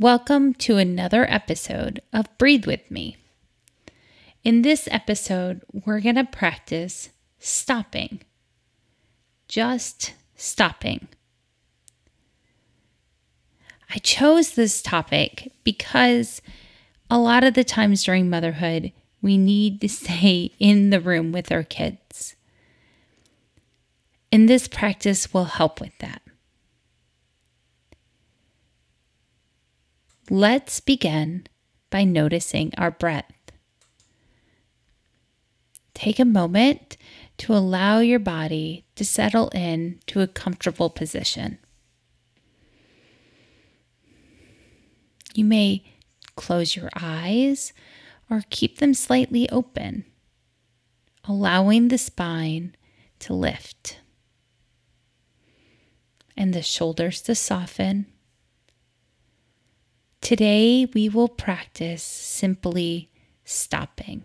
Welcome to another episode of Breathe With Me. In this episode, we're going to practice stopping. Just stopping. I chose this topic because a lot of the times during motherhood, we need to stay in the room with our kids. And this practice will help with that. Let's begin by noticing our breath. Take a moment to allow your body to settle in to a comfortable position. You may close your eyes or keep them slightly open, allowing the spine to lift and the shoulders to soften Today, we will practice simply stopping.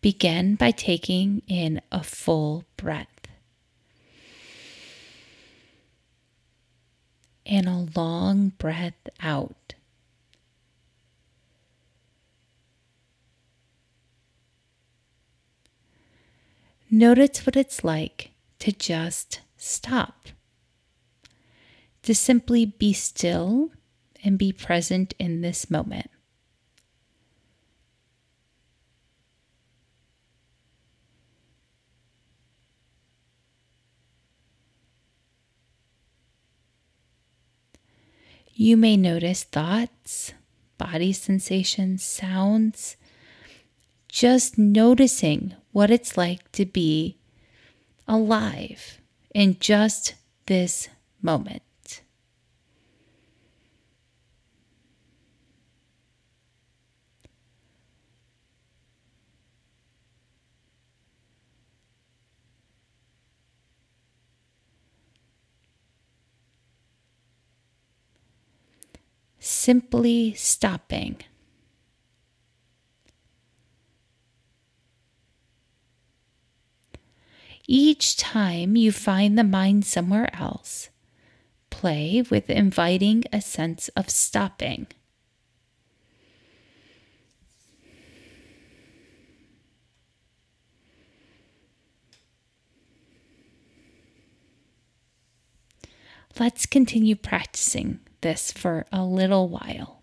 Begin by taking in a full breath and a long breath out. Notice what it's like to just stop to simply be still and be present in this moment. You may notice thoughts, body sensations, sounds, just noticing what it's like to be alive in just this moment. Simply stopping. Each time you find the mind somewhere else, play with inviting a sense of stopping. Let's continue practicing this for a little while.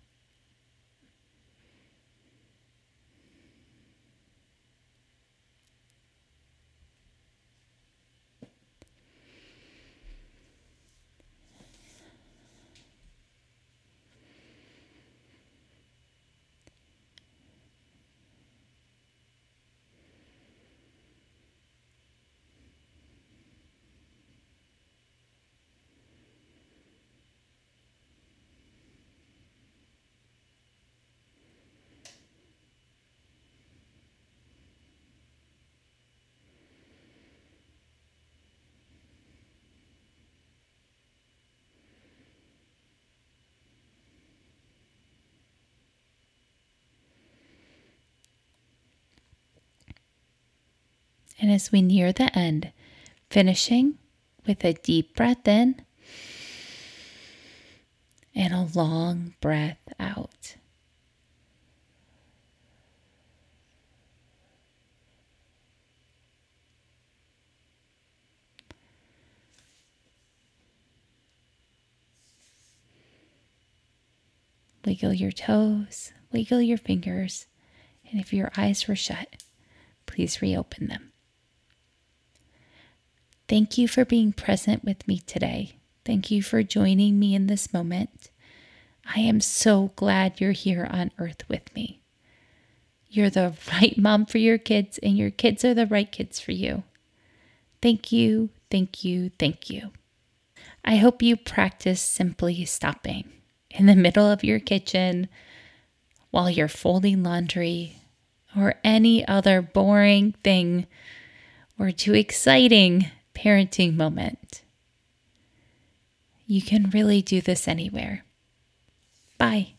And as we near the end, finishing with a deep breath in and a long breath out. Wiggle your toes, wiggle your fingers, and if your eyes were shut, please reopen them. Thank you for being present with me today. Thank you for joining me in this moment. I am so glad you're here on earth with me. You're the right mom for your kids, and your kids are the right kids for you. Thank you, thank you, thank you. I hope you practice simply stopping in the middle of your kitchen while you're folding laundry or any other boring thing or too exciting parenting moment. You can really do this anywhere. Bye.